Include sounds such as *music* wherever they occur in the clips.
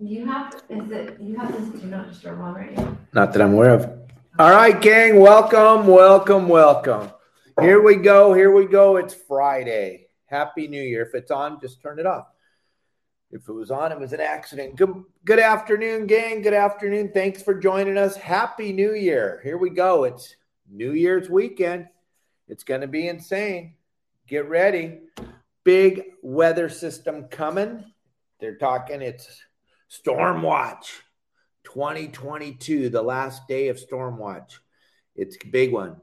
You have is it you have this do not disturb on right now? Not that I'm aware of. All right, gang, welcome, welcome, welcome. Here we go, here we go. It's Friday. Happy New Year. If it's on, just turn it off. If it was on, it was an accident. Good, good afternoon, gang. Good afternoon. Thanks for joining us. Happy New Year. Here we go. It's New Year's weekend. It's going to be insane. Get ready. Big weather system coming. They're talking it's Storm Watch 2022, the last day of Storm Watch. It's a big one.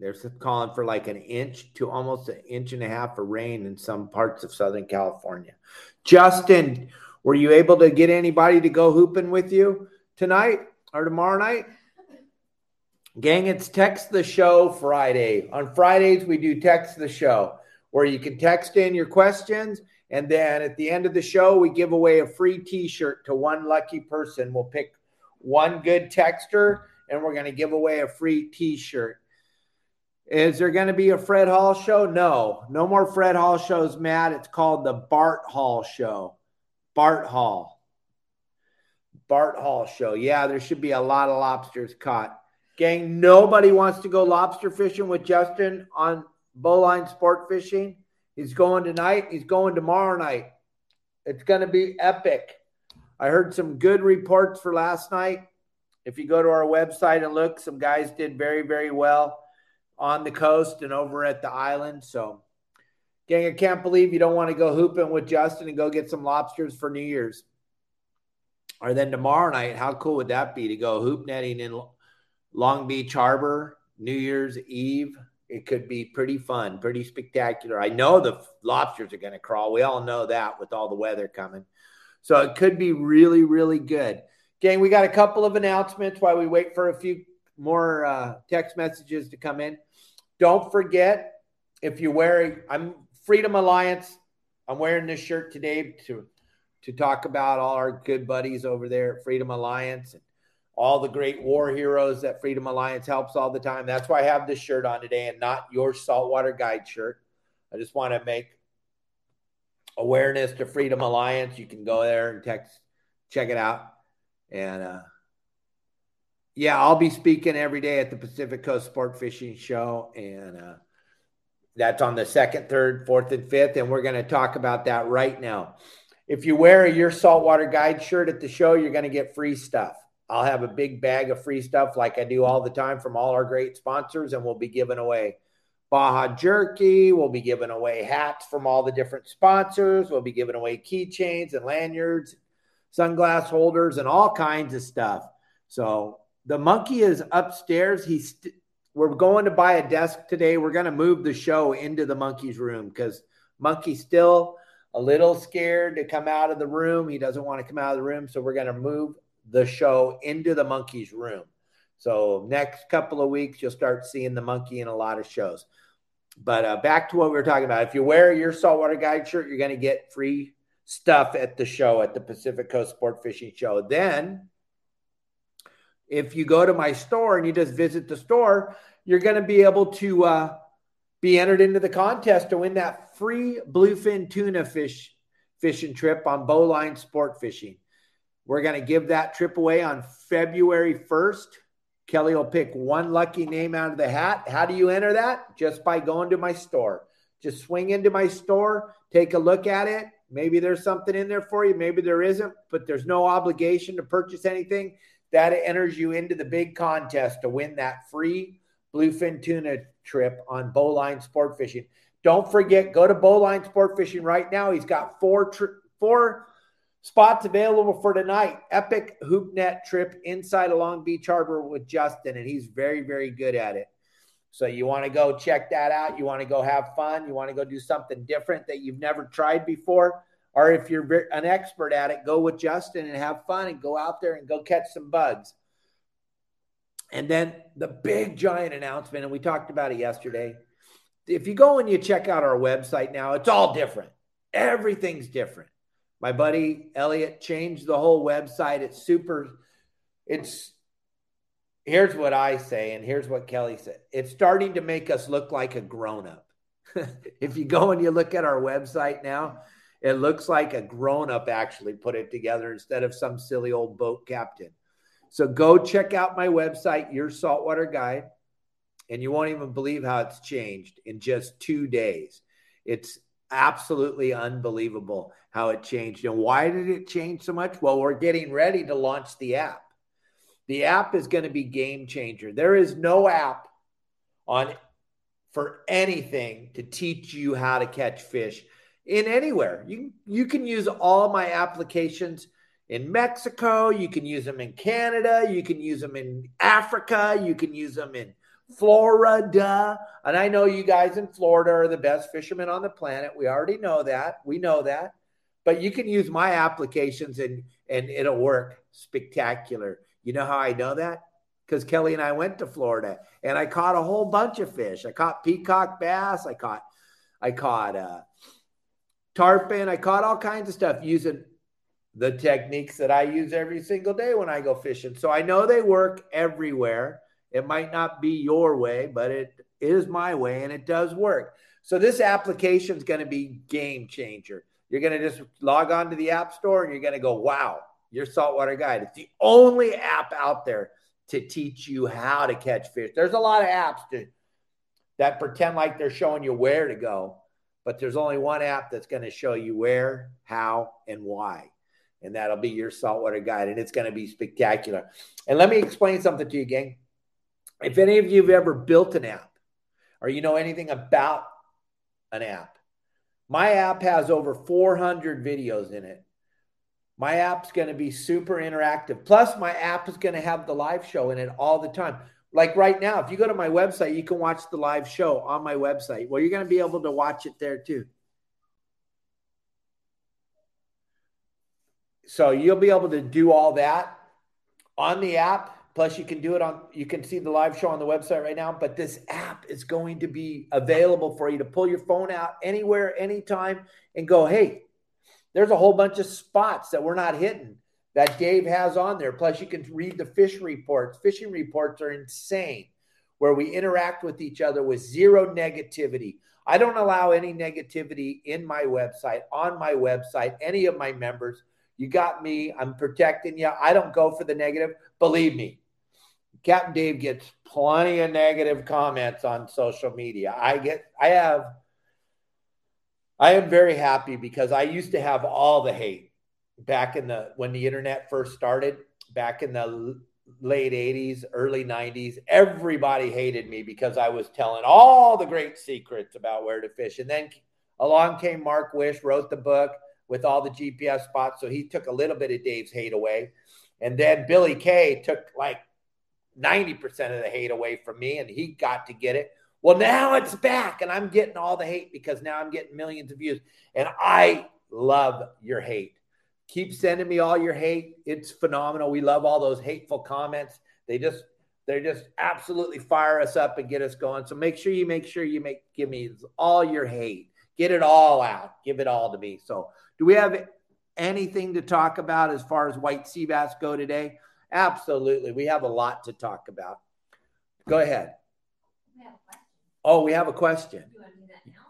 They're calling for like an inch to almost an inch and a half of rain in some parts of Southern California. Justin, were you able to get anybody to go hooping with you tonight or tomorrow night? Gang, it's Text the Show Friday. On Fridays, we do Text the Show where you can text in your questions. And then at the end of the show, we give away a free t shirt to one lucky person. We'll pick one good texter and we're going to give away a free t shirt. Is there going to be a Fred Hall show? No, no more Fred Hall shows, Matt. It's called the Bart Hall Show. Bart Hall. Bart Hall Show. Yeah, there should be a lot of lobsters caught. Gang, nobody wants to go lobster fishing with Justin on Bowline Sport Fishing. He's going tonight. He's going tomorrow night. It's going to be epic. I heard some good reports for last night. If you go to our website and look, some guys did very, very well on the coast and over at the island. So, gang, I can't believe you don't want to go hooping with Justin and go get some lobsters for New Year's. Or then tomorrow night, how cool would that be to go hoop netting in Long Beach Harbor New Year's Eve? It could be pretty fun, pretty spectacular. I know the lobsters are going to crawl. We all know that with all the weather coming. So it could be really, really good. Gang, we got a couple of announcements while we wait for a few more uh, text messages to come in. Don't forget if you're wearing, I'm Freedom Alliance. I'm wearing this shirt today to to talk about all our good buddies over there at Freedom Alliance and all the great war heroes that Freedom Alliance helps all the time. That's why I have this shirt on today and not your saltwater guide shirt. I just want to make awareness to Freedom Alliance. You can go there and text, check it out. And uh, yeah, I'll be speaking every day at the Pacific Coast Sport Fishing Show, and uh, that's on the second, third, fourth, and fifth. And we're going to talk about that right now. If you wear Your Saltwater Guide shirt at the show, you're going to get free stuff. I'll have a big bag of free stuff like I do all the time from all our great sponsors, and we'll be giving away Baja Jerky. We'll be giving away hats from all the different sponsors. We'll be giving away keychains and lanyards, sunglass holders, and all kinds of stuff. So the monkey is upstairs. He's st- we're going to buy a desk today. We're going to move the show into the monkey's room because monkey's still a little scared to come out of the room. He doesn't want to come out of the room, so we're going to move the show into the monkey's room. So next couple of weeks, you'll start seeing the monkey in a lot of shows. But uh, back to what we were talking about. If you wear your saltwater guide shirt, you're going to get free stuff at the show at the Pacific Coast Sport Fishing Show. Then if you go to my store and you just visit the store, you're going to be able to uh, be entered into the contest to win that free bluefin tuna fish fishing trip on Bowline Sport Fishing. We're going to give that trip away on February 1st. Kelly will pick one lucky name out of the hat. How do you enter that? Just by going to my store. Just swing into my store, take a look at it. Maybe there's something in there for you, maybe there isn't, but there's no obligation to purchase anything that enters you into the big contest to win that free bluefin tuna trip on Bowline Sport Fishing. Don't forget, go to Bowline Sport Fishing right now. He's got four tri- four spots available for tonight. Epic hoop net trip inside of Long Beach Harbor with Justin, and he's very very good at it. So you want to go check that out. You want to go have fun. You want to go do something different that you've never tried before. Or if you're an expert at it, go with Justin and have fun and go out there and go catch some bugs. And then the big giant announcement, and we talked about it yesterday. If you go and you check out our website now, it's all different. Everything's different. My buddy Elliot changed the whole website. It's super, it's here's what I say, and here's what Kelly said. It's starting to make us look like a grown up. *laughs* if you go and you look at our website now, it looks like a grown up actually put it together instead of some silly old boat captain. So go check out my website, Your Saltwater Guide, and you won't even believe how it's changed in just two days. It's absolutely unbelievable how it changed. And why did it change so much? Well, we're getting ready to launch the app. The app is going to be game changer. There is no app on for anything to teach you how to catch fish in anywhere. You you can use all my applications in Mexico, you can use them in Canada, you can use them in Africa, you can use them in Florida. And I know you guys in Florida are the best fishermen on the planet. We already know that. We know that. But you can use my applications and and it'll work spectacular. You know how I know that? Because Kelly and I went to Florida and I caught a whole bunch of fish. I caught peacock bass. I caught I caught uh, tarpon. I caught all kinds of stuff using the techniques that I use every single day when I go fishing. So I know they work everywhere. It might not be your way, but it is my way and it does work. So this application is going to be game changer. You're going to just log on to the app store and you're going to go, wow, your saltwater guide. It's the only app out there to teach you how to catch fish. There's a lot of apps to, that pretend like they're showing you where to go, but there's only one app that's going to show you where, how, and why. And that'll be your saltwater guide. And it's going to be spectacular. And let me explain something to you, gang. If any of you have ever built an app or you know anything about an app, my app has over 400 videos in it. My app's going to be super interactive. Plus, my app is going to have the live show in it all the time. Like right now, if you go to my website, you can watch the live show on my website. Well, you're going to be able to watch it there too. So you'll be able to do all that on the app Plus, you can do it on, you can see the live show on the website right now. But this app is going to be available for you to pull your phone out anywhere, anytime, and go, hey, there's a whole bunch of spots that we're not hitting that Dave has on there. Plus, you can read the fish reports. Fishing reports are insane, where we interact with each other with zero negativity. I don't allow any negativity in my website, on my website, any of my members. You got me. I'm protecting you. I don't go for the negative. Believe me, Captain Dave gets plenty of negative comments on social media. I get, I have, I am very happy because I used to have all the hate back in the, when the internet first started, back in the late 80s, early 90s. Everybody hated me because I was telling all the great secrets about where to fish. And then along came Mark Wish, wrote the book with all the GPS spots. So he took a little bit of Dave's hate away. And then Billy Kay took like 90% of the hate away from me and he got to get it. Well, now it's back and I'm getting all the hate because now I'm getting millions of views. And I love your hate. Keep sending me all your hate. It's phenomenal. We love all those hateful comments. They just they just absolutely fire us up and get us going. So make sure you make sure you make give me all your hate. Get it all out. Give it all to me. So do we have anything to talk about as far as white sea bass go today? Absolutely. We have a lot to talk about. Go ahead. oh, we have a question.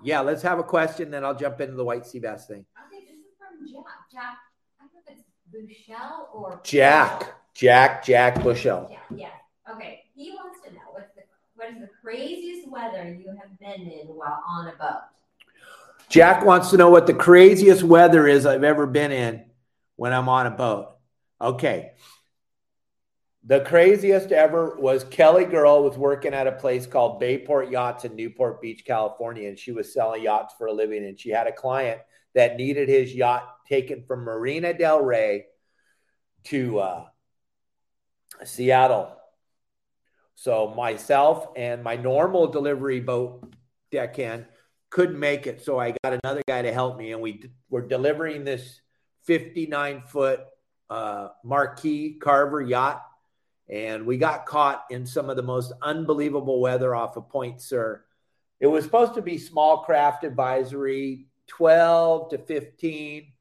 Yeah, let's have a question, then I'll jump into the white sea bass thing. Okay, this is from Jack. Jack, I don't know if it's Bushell or Jack. Jack, Jack Bushell. Yeah, yeah. Okay. He wants to know what's the what is the craziest weather you have been in while on a boat? Jack wants to know what the craziest weather is I've ever been in when I'm on a boat. Okay. The craziest ever was Kelly Girl was working at a place called Bayport Yachts in Newport Beach, California, and she was selling yachts for a living. And she had a client that needed his yacht taken from Marina Del Rey to uh, Seattle. So myself and my normal delivery boat deckhand couldn't make it. So I got another guy to help me, and we were delivering this 59 foot uh, Marquis Carver yacht. And we got caught in some of the most unbelievable weather off of Point Sur. It was supposed to be small craft advisory, 12 to 15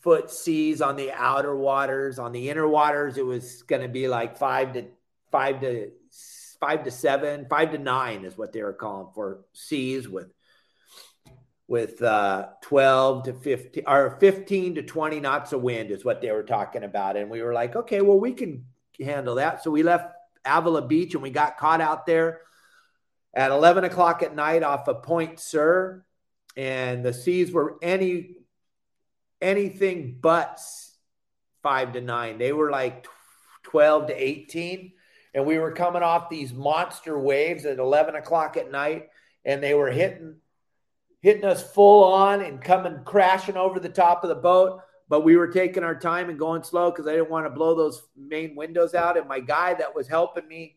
foot seas on the outer waters. On the inner waters, it was going to be like five to five to five to seven, five to nine is what they were calling for seas with with uh, 12 to 15 or 15 to 20 knots of wind is what they were talking about. And we were like, okay, well, we can handle that. So we left Avila Beach and we got caught out there at 11 o'clock at night off of Point Sur. And the seas were any anything but five to nine. They were like 12 to 18. And we were coming off these monster waves at 11 o'clock at night and they were hitting hitting us full on and coming crashing over the top of the boat. But we were taking our time and going slow because I didn't want to blow those main windows out. And my guy that was helping me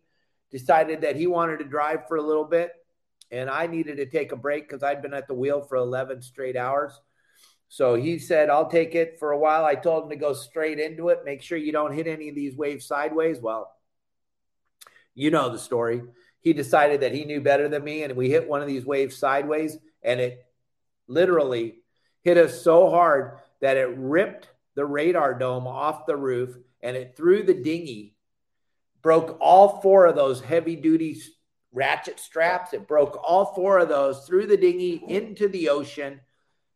decided that he wanted to drive for a little bit. And I needed to take a break because I'd been at the wheel for 11 straight hours. So he said, I'll take it for a while. I told him to go straight into it. Make sure you don't hit any of these waves sideways. Well, you know the story. He decided that he knew better than me, and we hit one of these waves sideways and it literally hit us so hard that it ripped the radar dome off the roof and it threw the dinghy, broke all four of those heavy duty ratchet straps. It broke all four of those through the dinghy into the ocean.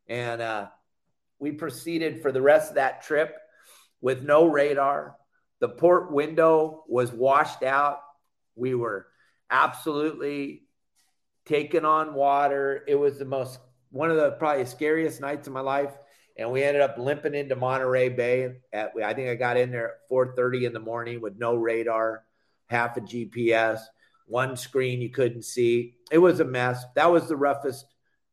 And uh, we proceeded for the rest of that trip with no radar. The port window was washed out. We were absolutely taking on water. It was the most one of the probably scariest nights of my life. And we ended up limping into Monterey Bay. At I think I got in there at 4:30 in the morning with no radar, half a GPS, one screen you couldn't see. It was a mess. That was the roughest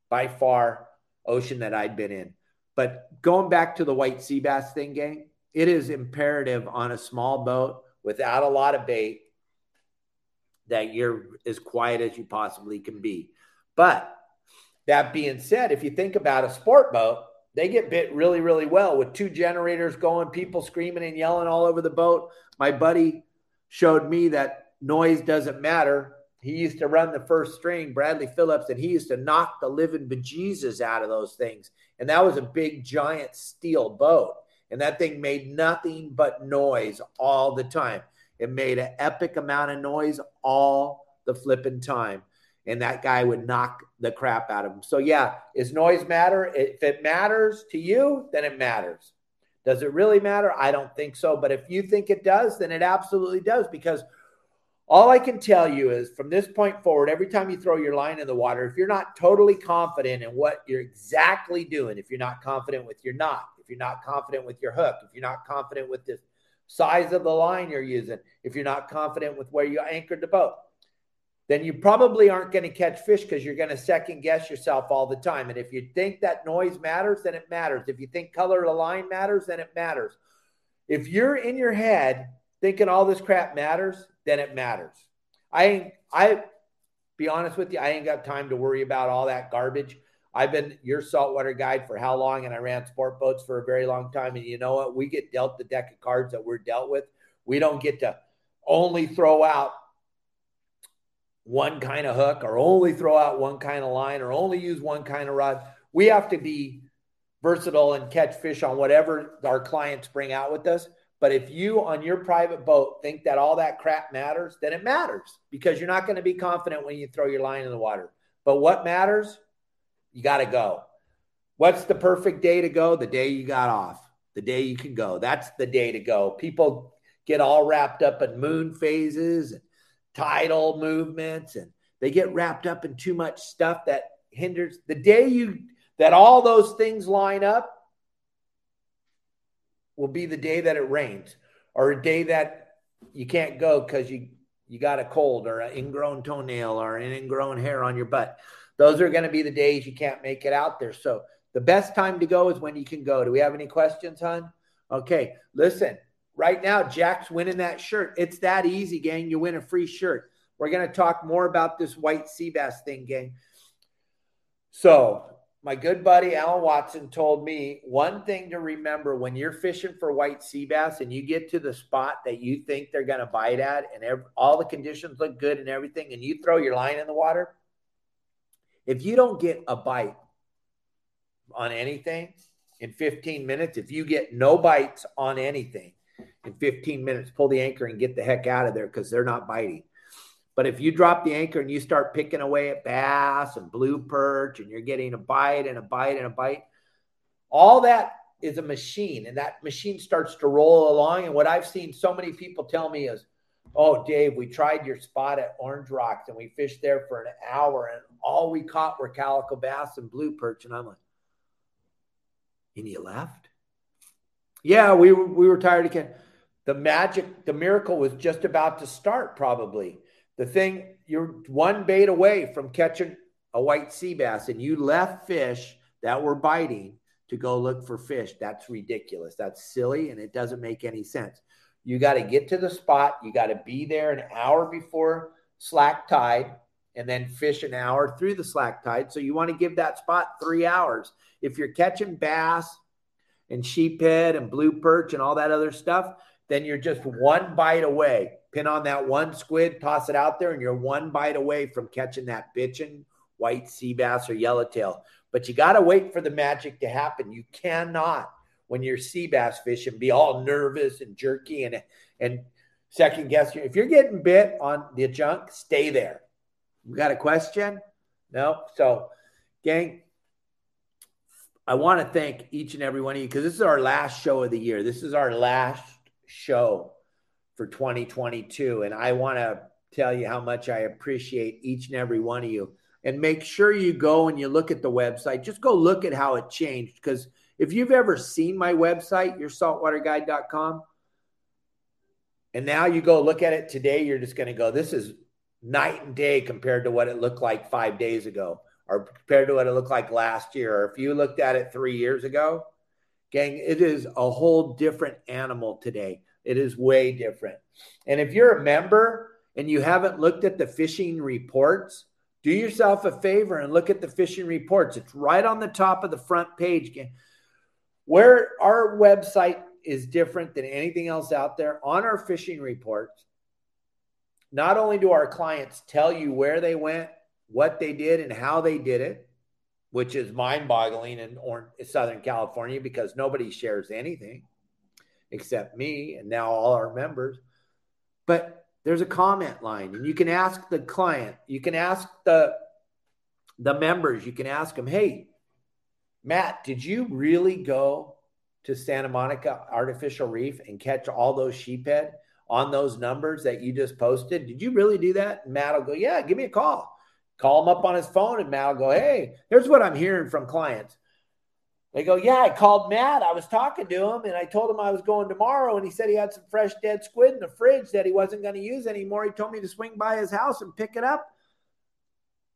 by far ocean that I'd been in. But going back to the white sea bass thing, gang, it is imperative on a small boat without a lot of bait that you're as quiet as you possibly can be. But that being said, if you think about a sport boat, they get bit really, really well with two generators going, people screaming and yelling all over the boat. My buddy showed me that noise doesn't matter. He used to run the first string, Bradley Phillips, and he used to knock the living bejesus out of those things. And that was a big, giant steel boat. And that thing made nothing but noise all the time. It made an epic amount of noise all the flipping time. And that guy would knock the crap out of him. So, yeah, is noise matter? If it matters to you, then it matters. Does it really matter? I don't think so. But if you think it does, then it absolutely does. Because all I can tell you is from this point forward, every time you throw your line in the water, if you're not totally confident in what you're exactly doing, if you're not confident with your knot, if you're not confident with your hook, if you're not confident with this size of the line you're using, if you're not confident with where you anchored the boat, then you probably aren't going to catch fish because you're going to second guess yourself all the time. And if you think that noise matters, then it matters. If you think color of the line matters, then it matters. If you're in your head thinking all this crap matters, then it matters. I I be honest with you, I ain't got time to worry about all that garbage. I've been your saltwater guide for how long, and I ran sport boats for a very long time. And you know what? We get dealt the deck of cards that we're dealt with. We don't get to only throw out one kind of hook or only throw out one kind of line or only use one kind of rod. We have to be versatile and catch fish on whatever our clients bring out with us. But if you on your private boat think that all that crap matters, then it matters because you're not going to be confident when you throw your line in the water. But what matters you got to go. What's the perfect day to go? The day you got off, the day you can go. That's the day to go. People get all wrapped up in moon phases and tidal movements, and they get wrapped up in too much stuff that hinders the day you that all those things line up will be the day that it rains or a day that you can't go because you you got a cold or an ingrown toenail or an ingrown hair on your butt those are going to be the days you can't make it out there. So the best time to go is when you can go. Do we have any questions, hon? Okay, listen. Right now, Jack's winning that shirt. It's that easy, gang. You win a free shirt. We're going to talk more about this white sea bass thing, gang. So, my good buddy Alan Watson told me one thing to remember when you're fishing for white sea bass and you get to the spot that you think they're going to bite at, and all the conditions look good and everything, and you throw your line in the water. If you don't get a bite on anything in 15 minutes, if you get no bites on anything in 15 minutes, pull the anchor and get the heck out of there because they're not biting. But if you drop the anchor and you start picking away at bass and blue perch and you're getting a bite and a bite and a bite, all that is a machine and that machine starts to roll along. And what I've seen so many people tell me is, Oh, Dave, we tried your spot at Orange Rocks and we fished there for an hour and all we caught were calico bass and blue perch. And I'm like, and you left? Yeah, we were, we were tired again. The magic, the miracle was just about to start, probably the thing you're one bait away from catching a white sea bass and you left fish that were biting to go look for fish. That's ridiculous. That's silly and it doesn't make any sense. You got to get to the spot. You got to be there an hour before slack tide and then fish an hour through the slack tide. So you want to give that spot three hours. If you're catching bass and sheephead and blue perch and all that other stuff, then you're just one bite away pin on that one squid, toss it out there, and you're one bite away from catching that bitchin' white sea bass or yellowtail. But you got to wait for the magic to happen. You cannot, when you're sea bass fishing, be all nervous and jerky and and second guess. If you're getting bit on the junk, stay there. We got a question? No. So, gang, I want to thank each and every one of you because this is our last show of the year. This is our last show for 2022. And I want to tell you how much I appreciate each and every one of you. And make sure you go and you look at the website. Just go look at how it changed. Because if you've ever seen my website, yoursaltwaterguide.com, and now you go look at it today, you're just going to go, this is night and day compared to what it looked like five days ago or compared to what it looked like last year. Or if you looked at it three years ago, gang, it is a whole different animal today. It is way different. And if you're a member and you haven't looked at the fishing reports, do yourself a favor and look at the fishing reports. It's right on the top of the front page. Where our website is different than anything else out there on our fishing reports. Not only do our clients tell you where they went, what they did, and how they did it, which is mind boggling in Southern California because nobody shares anything except me and now all our members. But there's a comment line and you can ask the client, you can ask the the members, you can ask them, "Hey, Matt, did you really go to Santa Monica Artificial Reef and catch all those sheephead on those numbers that you just posted? Did you really do that?" And Matt will go, "Yeah, give me a call." Call him up on his phone and Matt will go, "Hey, here's what I'm hearing from clients. They go, Yeah, I called Matt. I was talking to him and I told him I was going tomorrow. And he said he had some fresh dead squid in the fridge that he wasn't going to use anymore. He told me to swing by his house and pick it up.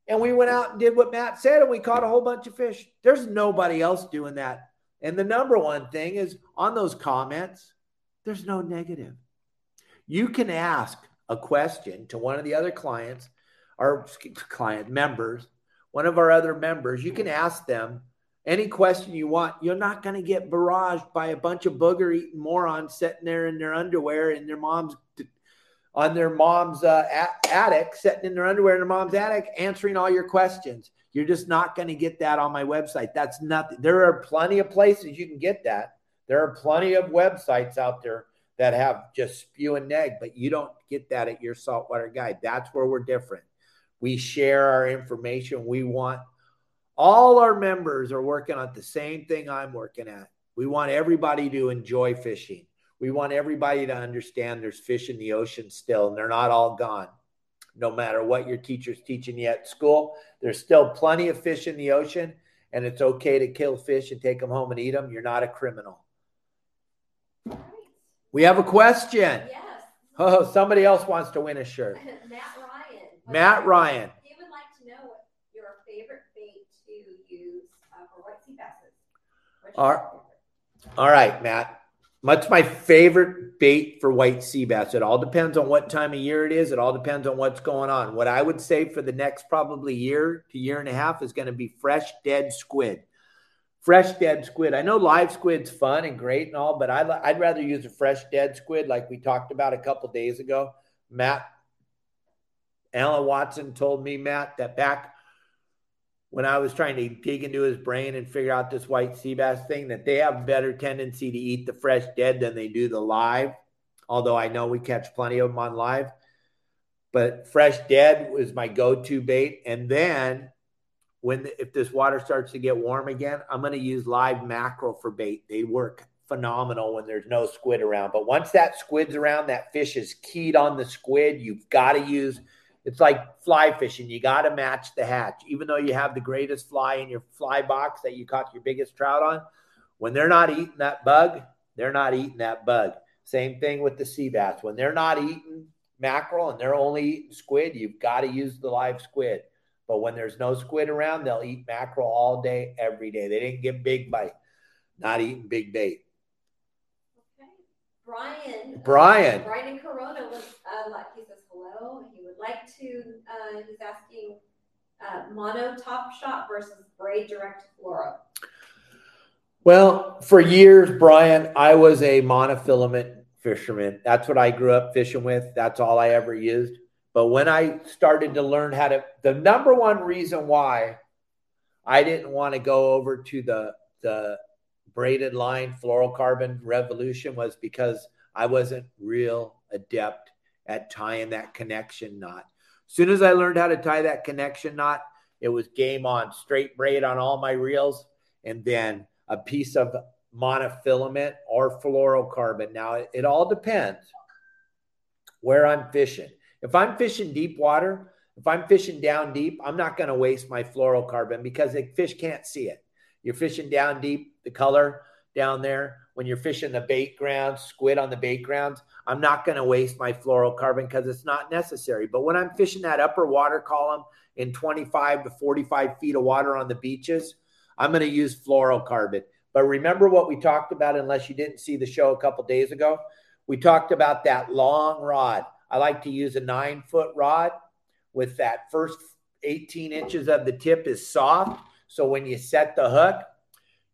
And we went out and did what Matt said and we caught a whole bunch of fish. There's nobody else doing that. And the number one thing is on those comments, there's no negative. You can ask a question to one of the other clients, our client members, one of our other members. You can ask them any question you want. You're not going to get barraged by a bunch of booger eating morons sitting there in their underwear in their mom's on their mom's uh, attic, sitting in their underwear in their mom's attic, answering all your questions. You're just not going to get that on my website. That's nothing. There are plenty of places you can get that. There are plenty of websites out there that have just spew and neg, but you don't get that at your saltwater guide. That's where we're different. We share our information. We want all our members are working on the same thing I'm working at. We want everybody to enjoy fishing. We want everybody to understand there's fish in the ocean still and they're not all gone. No matter what your teacher's teaching you at school, there's still plenty of fish in the ocean and it's okay to kill fish and take them home and eat them. You're not a criminal. We have a question. Yes. Oh, somebody else wants to win a shirt. *laughs* Matt Ryan. Matt Ryan. He would like to know what your favorite bait to use uh, for white sea basses. All your right. favorite? All right, Matt. What's my favorite bait for white sea bass? It all depends on what time of year it is. It all depends on what's going on. What I would say for the next probably year to year and a half is going to be fresh dead squid. Fresh dead squid. I know live squid's fun and great and all, but I'd, I'd rather use a fresh dead squid like we talked about a couple days ago. Matt, Alan Watson told me, Matt, that back when I was trying to dig into his brain and figure out this white sea bass thing, that they have a better tendency to eat the fresh dead than they do the live. Although I know we catch plenty of them on live, but fresh dead was my go-to bait. And then when if this water starts to get warm again, I'm going to use live mackerel for bait. They work phenomenal when there's no squid around. But once that squid's around, that fish is keyed on the squid. You've got to use it's like fly fishing. You got to match the hatch. Even though you have the greatest fly in your fly box that you caught your biggest trout on, when they're not eating that bug, they're not eating that bug. Same thing with the sea bass. When they're not eating mackerel and they're only eating squid, you've got to use the live squid. But when there's no squid around, they'll eat mackerel all day, every day. They didn't get big bite, not eating big bait. Okay. Brian. Brian. Uh, Brian Corona was uh, like he says hello. He would like to. Uh, he's asking uh, mono top shot versus braid direct fluoro. Well, for years, Brian, I was a monofilament fisherman. That's what I grew up fishing with. That's all I ever used. But when I started to learn how to, the number one reason why I didn't want to go over to the the braided line fluorocarbon revolution was because I wasn't real adept at tying that connection knot. As soon as I learned how to tie that connection knot, it was game on, straight braid on all my reels, and then a piece of monofilament or fluorocarbon. Now, it, it all depends where I'm fishing. If I'm fishing deep water, if I'm fishing down deep, I'm not going to waste my fluorocarbon because the fish can't see it. You're fishing down deep, the color down there. When you're fishing the bait grounds, squid on the bait grounds, I'm not going to waste my fluorocarbon because it's not necessary. But when I'm fishing that upper water column in 25 to 45 feet of water on the beaches, I'm going to use fluorocarbon. But remember what we talked about, unless you didn't see the show a couple days ago? We talked about that long rod. I like to use a nine foot rod with that first 18 inches of the tip is soft. So when you set the hook,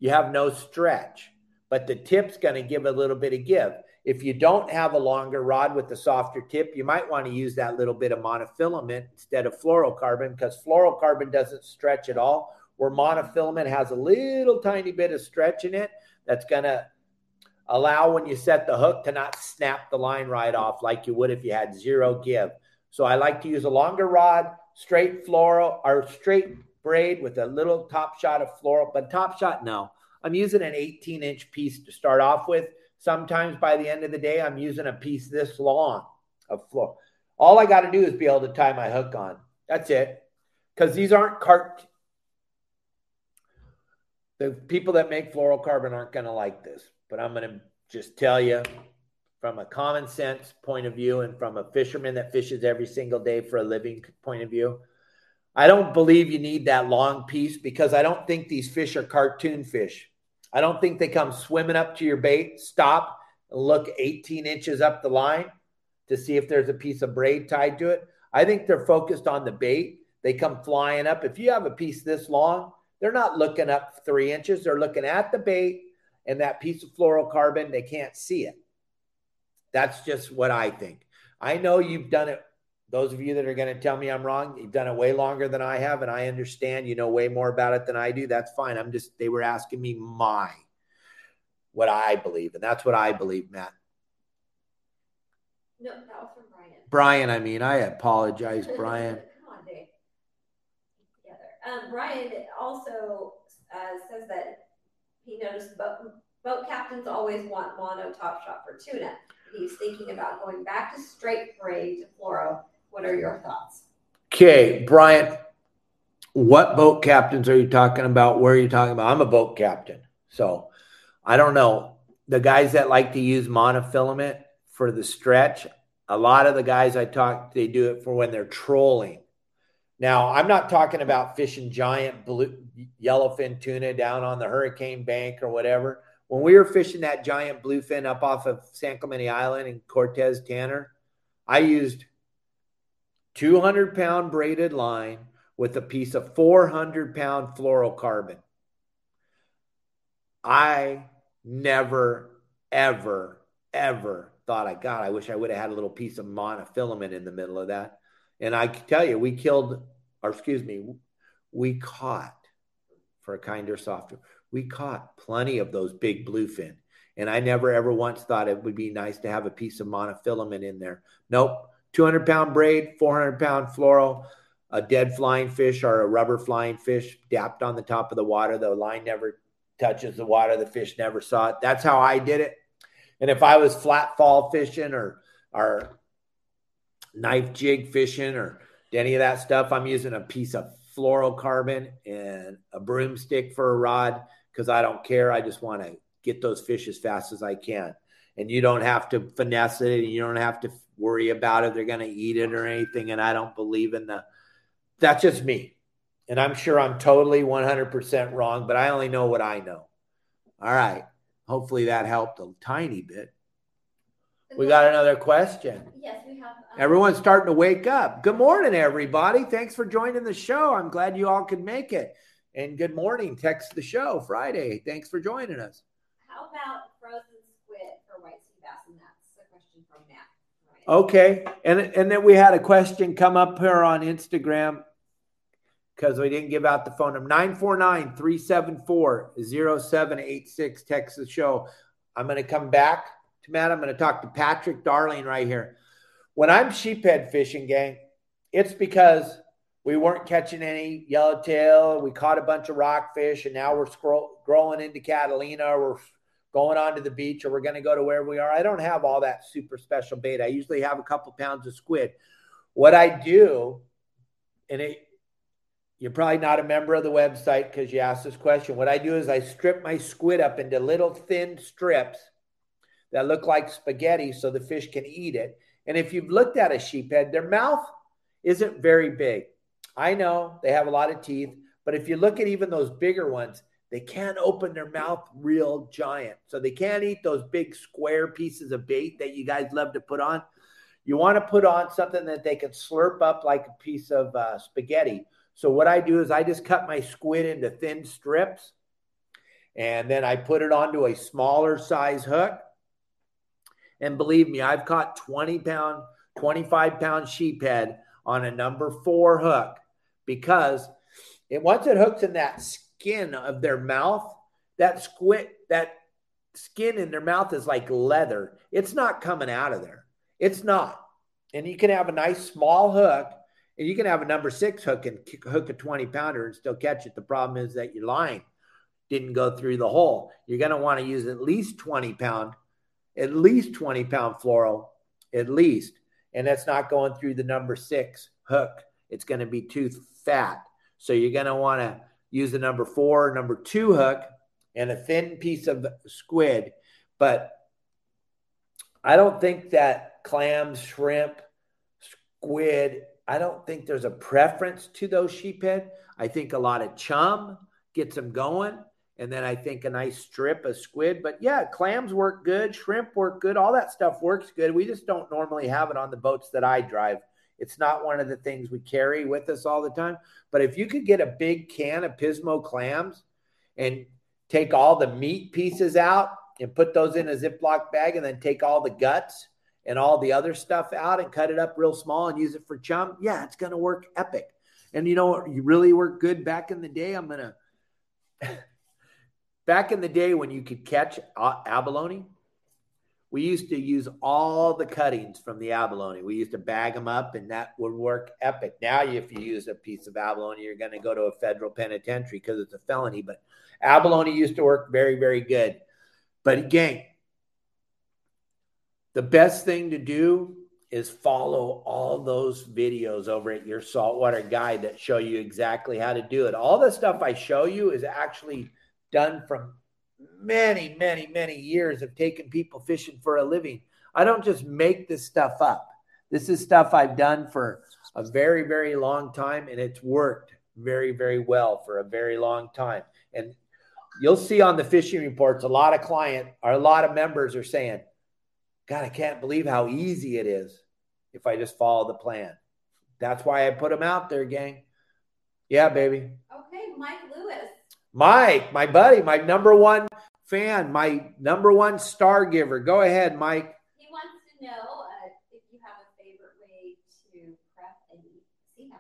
you have no stretch, but the tip's going to give a little bit of give. If you don't have a longer rod with a softer tip, you might want to use that little bit of monofilament instead of fluorocarbon because fluorocarbon doesn't stretch at all, where monofilament has a little tiny bit of stretch in it that's going to allow when you set the hook to not snap the line right off like you would if you had zero give. So I like to use a longer rod, straight fluoro or straight braid with a little top shot of fluoro, but top shot, no. I'm using an 18 inch piece to start off with. Sometimes by the end of the day, I'm using a piece this long of floor. All I got to do is be able to tie my hook on. That's it. Because these aren't cart. The people that make fluorocarbon aren't going to like this, but I'm going to just tell you from a common sense point of view and from a fisherman that fishes every single day for a living point of view. I don't believe you need that long piece because I don't think these fish are cartoon fish. I don't think they come swimming up to your bait, stop, and look 18 inches up the line to see if there's a piece of braid tied to it. I think they're focused on the bait. They come flying up. If you have a piece this long, they're not looking up three inches. They're looking at the bait and that piece of fluorocarbon. They can't see it. That's just what I think. I know you've done it those of you that are going to tell me I'm wrong, you've done it way longer than I have, and I understand you know way more about it than I do. That's fine. I'm just, they were asking me my, what I believe, and that's what I believe, Matt. No, that was from Brian. Brian, I mean, I apologize, *laughs* Brian. Come on, Dave. Together. Um, Brian also uh, says that he noticed boat, boat captains always want mono top shot for tuna. He's thinking about going back to straight braid to fluoro what are your thoughts? Okay, Brian, what boat captains are you talking about? Where are you talking about? I'm a boat captain. So I don't know. The guys that like to use monofilament for the stretch, a lot of the guys I talk, they do it for when they're trolling. Now, I'm not talking about fishing giant blue yellowfin tuna down on the hurricane bank or whatever. when we were fishing that giant bluefin up off of San Clemente Island in Cortez Tanner, I used 200 pound braided line with a piece of 400 pound fluorocarbon. I never, ever, ever thought, I God, I wish I would have had a little piece of monofilament in the middle of that. And I tell you, we killed, or excuse me, we caught for a kinder, softer, we caught plenty of those big bluefin. And I never ever once thought it would be nice to have a piece of monofilament in there. Nope. 200 pound braid, 400 pound fluoro, a dead flying fish or a rubber flying fish dapped on the top of the water. The line never touches the water. The fish never saw it. That's how I did it. And if I was flat fall fishing or, or knife jig fishing or any of that stuff, I'm using a piece of fluorocarbon and a broomstick for a rod because I don't care. I just want to get those fish as fast as I can. And you don't have to finesse it and you don't have to worry about if they're going to eat it or anything. And I don't believe in the, that's just me. And I'm sure I'm totally 100% wrong, but I only know what I know. All right. Hopefully that helped a tiny bit. We got another question. Yes, we have. Um, Everyone's starting to wake up. Good morning, everybody. Thanks for joining the show. I'm glad you all could make it. And good morning. Text the show Friday. Thanks for joining us. How about frozen squid for white sea bass? And that's a question from Matt. Ryan. Okay. And, and then we had a question come up here on Instagram because we didn't give out the phone number 949 374 0786. Text the show. I'm going to come back to Matt. I'm going to talk to Patrick Darling right here. When I'm sheephead fishing, gang, it's because we weren't catching any yellowtail. We caught a bunch of rockfish, and now we're scroll, growing into Catalina. Or we're going onto the beach, or we're going to go to where we are. I don't have all that super special bait. I usually have a couple pounds of squid. What I do, and it, you're probably not a member of the website because you asked this question. What I do is I strip my squid up into little thin strips that look like spaghetti so the fish can eat it. And if you've looked at a sheephead, their mouth isn't very big. I know they have a lot of teeth, but if you look at even those bigger ones, they can't open their mouth real giant. So they can't eat those big square pieces of bait that you guys love to put on. You want to put on something that they can slurp up like a piece of uh, spaghetti. So what I do is I just cut my squid into thin strips and then I put it onto a smaller size hook and believe me, I've caught 20 pound, 25 pound sheephead on a number four hook because it once it hooks in that skin of their mouth, that squid, that skin in their mouth is like leather. It's not coming out of there. It's not. And you can have a nice small hook and you can have a number six hook and hook a 20 pounder and still catch it. The problem is that your line didn't go through the hole. You're going to want to use at least 20 pound at least 20 pound fluoro, at least. And that's not going through the number six hook. It's going to be too fat. So you're going to want to use the number four, number two hook, and a thin piece of squid. But I don't think that clams, shrimp, squid, I don't think there's a preference to those sheephead. I think a lot of chum gets them going and then I think a nice strip of squid. But yeah, clams work good, shrimp work good, all that stuff works good. We just don't normally have it on the boats that I drive. It's not one of the things we carry with us all the time. But if you could get a big can of Pismo clams and take all the meat pieces out and put those in a Ziploc bag and then take all the guts and all the other stuff out and cut it up real small and use it for chum, yeah, it's going to work epic. And you know what? You really worked good back in the day. I'm going to Back in the day when you could catch abalone, we used to use all the cuttings from the abalone. We used to bag them up, and that would work epic. Now, if you use a piece of abalone, you're going to go to a federal penitentiary because it's a felony. But abalone used to work very, very good. But again, the best thing to do is follow all those videos over at your saltwater guide that show you exactly how to do it. All the stuff I show you is actually done from many, many, many years of taking people fishing for a living. I don't just make this stuff up. This is stuff I've done for a very, very long time, and it's worked very, very well for a very long time. And you'll see on the fishing reports a lot of client or a lot of members are saying, God, I can't believe how easy it is if I just follow the plan. That's why I put them out there, gang. Yeah, baby. Okay, Mike Lewis. Mike, my buddy, my number one fan, my number one star giver. Go ahead, Mike. He wants to know uh, if you have a favorite way to prep and eat sea bass.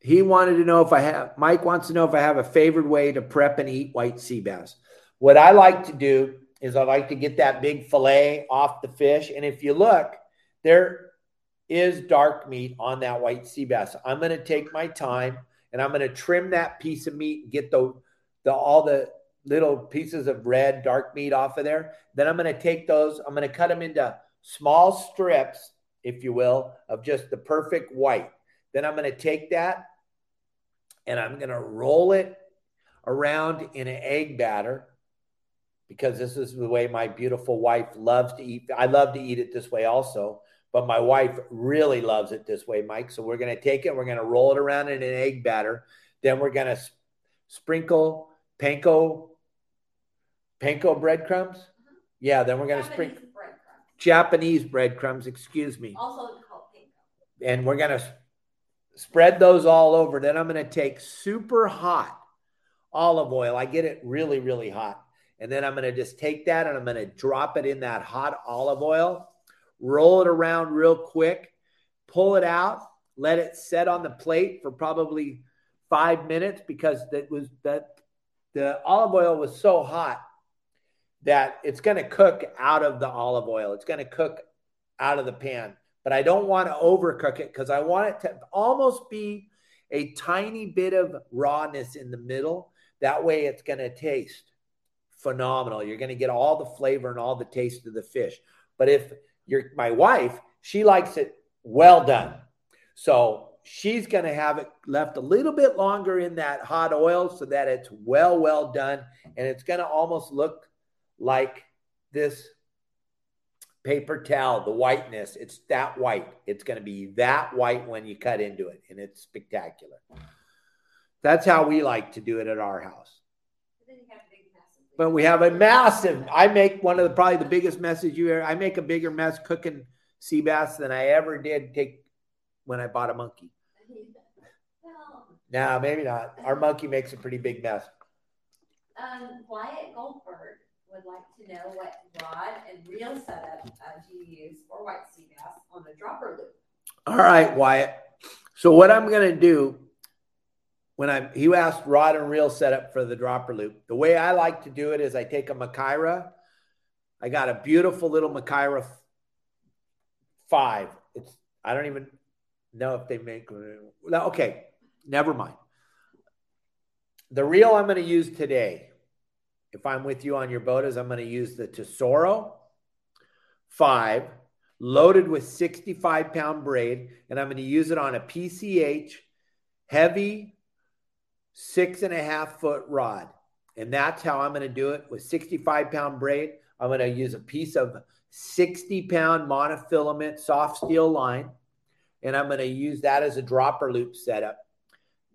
He wanted to know if I have, Mike wants to know if I have a favorite way to prep and eat white sea bass. What I like to do is I like to get that big fillet off the fish. And if you look, there is dark meat on that white sea bass. I'm going to take my time and I'm going to trim that piece of meat and get the, the all the little pieces of red dark meat off of there. Then I'm going to take those, I'm going to cut them into small strips, if you will, of just the perfect white. Then I'm going to take that and I'm going to roll it around in an egg batter because this is the way my beautiful wife loves to eat. I love to eat it this way also, but my wife really loves it this way, Mike. So we're going to take it, we're going to roll it around in an egg batter. Then we're going to sprinkle panko panko breadcrumbs. Mm-hmm. Yeah, then we're going to sprinkle. Japanese breadcrumbs, excuse me. Also called panko. And we're going to spread those all over. Then I'm going to take super hot olive oil. I get it really, really hot. And then I'm going to just take that and I'm going to drop it in that hot olive oil, roll it around real quick, pull it out, let it set on the plate for probably five minutes because that was that the olive oil was so hot that it's going to cook out of the olive oil. It's going to cook out of the pan. But I don't want to overcook it because I want it to almost be a tiny bit of rawness in the middle. That way it's going to taste phenomenal. You're going to get all the flavor and all the taste of the fish. But if you're my wife, she likes it well done. So she's going to have it left a little bit longer in that hot oil so that it's well, well done. And it's going to almost look like this paper towel, the whiteness. It's that white. It's going to be that white when you cut into it. And it's spectacular. That's how we like to do it at our house. Then you have a big mess of But we have a massive. I make one of the probably the biggest messes you ever. I make a bigger mess cooking sea bass than I ever did take when I bought a monkey. *laughs* Nah, maybe not. Our monkey makes a pretty big mess. um, Wyatt Goldberg would like to know what rod and reel setup uh, do you use for white sea bass on a dropper loop? All right, Wyatt. So what I'm gonna do when I he asked rod and reel setup for the dropper loop. The way I like to do it is I take a Makaira. I got a beautiful little Makaira five. It's I don't even know if they make okay, never mind. The reel I'm going to use today, if I'm with you on your boat, is I'm going to use the Tesoro five loaded with 65 pound braid, and I'm going to use it on a PCH heavy six and a half foot rod. And that's how I'm going to do it with 65 pound braid. I'm going to use a piece of 60 pound monofilament soft steel line, and I'm going to use that as a dropper loop setup.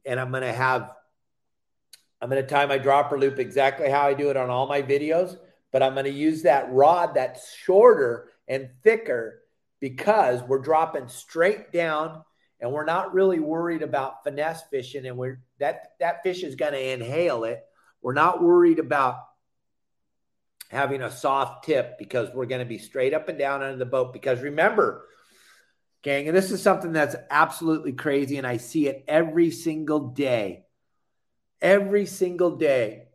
And I'm going to have, I'm going to tie my dropper loop exactly how I do it on all my videos, but I'm going to use that rod that's shorter and thicker because we're dropping straight down and we're not really worried about finesse fishing and we're that that fish is going to inhale it. We're not worried about having a soft tip because we're going to be straight up and down under the boat because remember gang and this is something that's absolutely crazy and i see it every single day every single day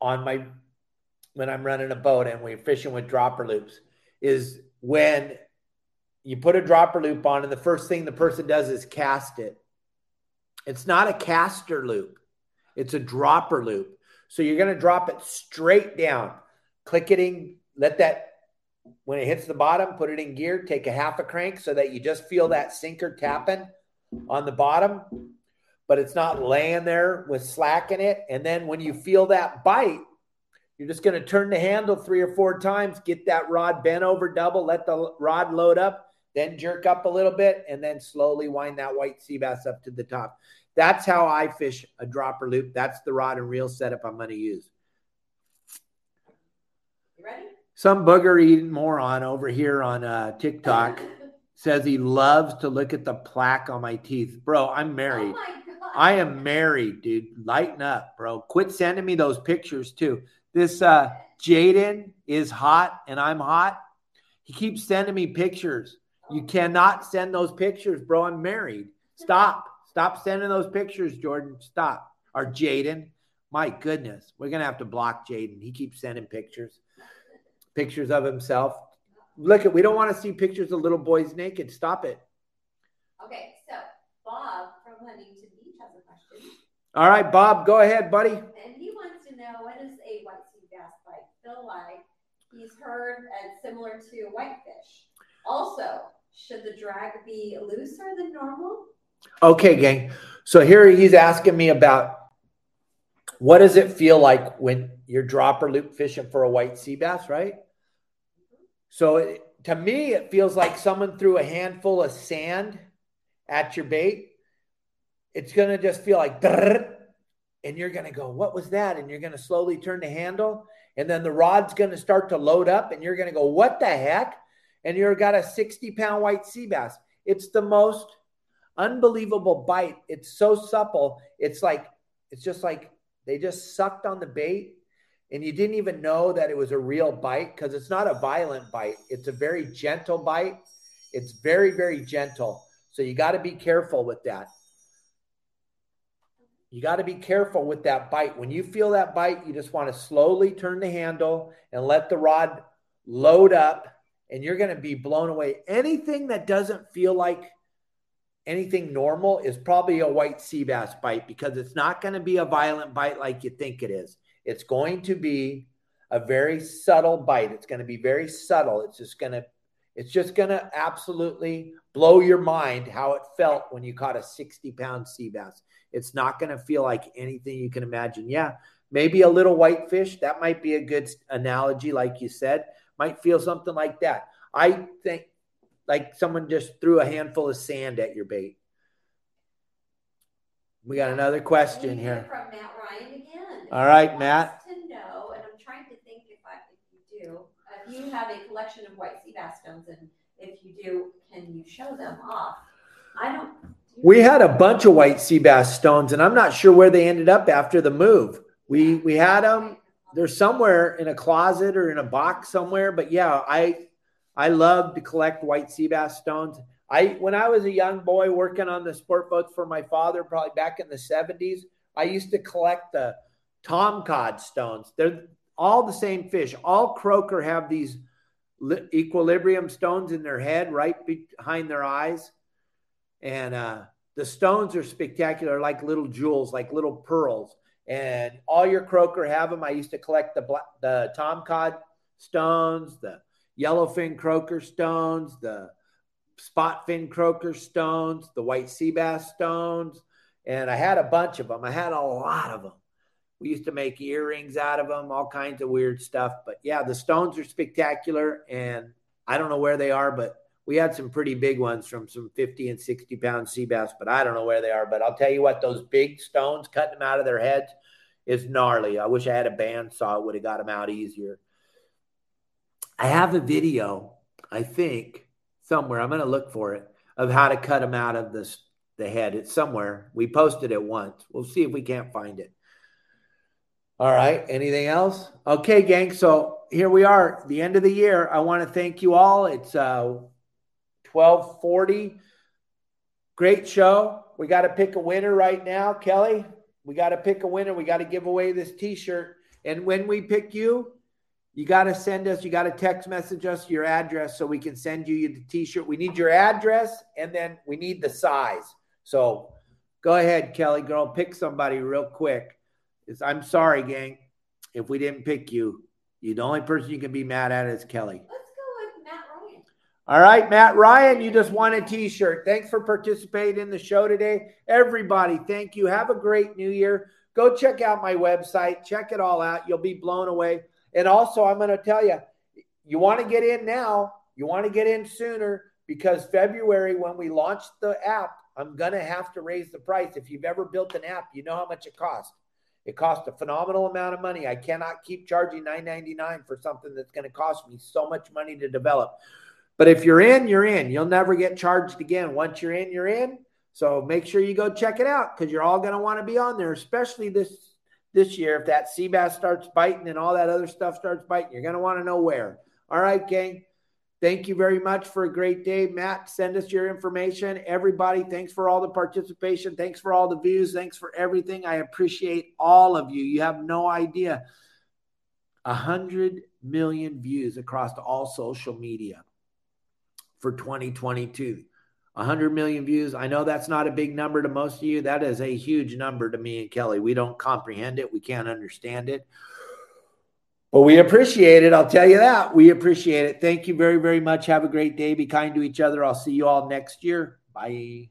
on my when i'm running a boat and we're fishing with dropper loops is when you put a dropper loop on and the first thing the person does is cast it. It's not a caster loop. It's a dropper loop. So you're going to drop it straight down. Click it in let that when it hits the bottom put it in gear take a half a crank so that you just feel that sinker tapping on the bottom but it's not laying there with slack in it. And then when you feel that bite you're just going to turn the handle three or four times, get that rod bent over double, let the rod load up, then jerk up a little bit, and then slowly wind that white sea bass up to the top. That's how I fish a dropper loop. That's the rod and reel setup I'm going to use. You ready? Some booger eating moron over here on uh, TikTok *laughs* says he loves to look at the plaque on my teeth. Bro, I'm Oh married. my God. I am married, dude. Lighten up, bro. Quit sending me those pictures too. This uh Jaden is hot and I'm hot. He keeps sending me pictures. You cannot send those pictures, bro. I'm married. Stop. Stop sending those pictures, Jordan. Stop. Or Jaden. My goodness. We're gonna have to block Jaden. He keeps sending pictures. Pictures of himself. Look at we don't want to see pictures of little boys naked. Stop it. Okay, so Bob from Huntington Beach has a question. All right, Bob, go ahead, buddy. And he wants to know what does a white sea bass bite feel like? He's heard it's similar to whitefish. Also, should the drag be looser than normal? Okay, gang. So here he's asking me about what does it feel like when you're dropper loop fishing for a white sea bass, right? So it, to me, it feels like someone threw a handful of sand at your bait. It's going to just feel like, and you're going to go, What was that? And you're going to slowly turn the handle. And then the rod's going to start to load up, and you're going to go, What the heck? And you've got a 60 pound white sea bass. It's the most unbelievable bite. It's so supple. It's like, it's just like they just sucked on the bait and you didn't even know that it was a real bite because it's not a violent bite. It's a very gentle bite. It's very, very gentle. So you got to be careful with that. You got to be careful with that bite. When you feel that bite, you just want to slowly turn the handle and let the rod load up, and you're going to be blown away. Anything that doesn't feel like anything normal is probably a white sea bass bite because it's not going to be a violent bite like you think it is. It's going to be a very subtle bite. It's going to be very subtle. It's just going to it's just going to absolutely blow your mind how it felt when you caught a 60 pound sea bass. It's not going to feel like anything you can imagine. Yeah, maybe a little whitefish. That might be a good analogy, like you said. Might feel something like that. I think like someone just threw a handful of sand at your bait. We got another question here. From Matt Ryan again. All right, Matt. To know, and I'm trying to think if I, if you do, uh, if you have a collection of white sea bass stones, and if you do, can you show them off? I don't. We had a bunch of white sea bass stones, and I'm not sure where they ended up after the move. We we had them. They're somewhere in a closet or in a box somewhere. But yeah, I I love to collect white sea bass stones. I when I was a young boy working on the sport boats for my father, probably back in the 70s, I used to collect the tom cod stones. They're all the same fish. All croaker have these li- equilibrium stones in their head, right behind their eyes, and uh, the stones are spectacular, like little jewels, like little pearls. And all your croaker have them. I used to collect the black, the tom cod stones, the yellowfin croaker stones, the spotfin croaker stones, the white sea bass stones, and I had a bunch of them. I had a lot of them. We used to make earrings out of them, all kinds of weird stuff. But yeah, the stones are spectacular, and I don't know where they are, but we had some pretty big ones from some 50 and 60 pound sea bass, but I don't know where they are. But I'll tell you what, those big stones cutting them out of their heads is gnarly. I wish I had a bandsaw, it would have got them out easier. I have a video, I think, somewhere. I'm going to look for it of how to cut them out of this the head. It's somewhere. We posted it once. We'll see if we can't find it. All right. Anything else? Okay, gang. So here we are, the end of the year. I want to thank you all. It's uh 1240. Great show. We got to pick a winner right now, Kelly. We got to pick a winner. We got to give away this t-shirt. And when we pick you, you got to send us, you got to text message us your address so we can send you the t-shirt. We need your address and then we need the size. So go ahead, Kelly girl, pick somebody real quick. It's, I'm sorry, gang, if we didn't pick you. You the only person you can be mad at is Kelly. Let's go with Matt Ryan. All right, Matt Ryan, you just won a t-shirt. Thanks for participating in the show today. Everybody, thank you. Have a great new year. Go check out my website. Check it all out. You'll be blown away. And also, I'm going to tell you, you want to get in now. You want to get in sooner because February, when we launch the app, I'm going to have to raise the price. If you've ever built an app, you know how much it costs. It costs a phenomenal amount of money. I cannot keep charging $9.99 for something that's going to cost me so much money to develop. But if you're in, you're in. You'll never get charged again. Once you're in, you're in. So make sure you go check it out because you're all going to want to be on there, especially this this year. If that sea bass starts biting and all that other stuff starts biting, you're going to want to know where. All right, gang. Thank you very much for a great day. Matt, send us your information. Everybody, thanks for all the participation. Thanks for all the views. Thanks for everything. I appreciate all of you. You have no idea. A hundred million views across all social media for 2022. 100 million views. I know that's not a big number to most of you. That is a huge number to me and Kelly. We don't comprehend it, we can't understand it. But we appreciate it. I'll tell you that. We appreciate it. Thank you very, very much. Have a great day. Be kind to each other. I'll see you all next year. Bye.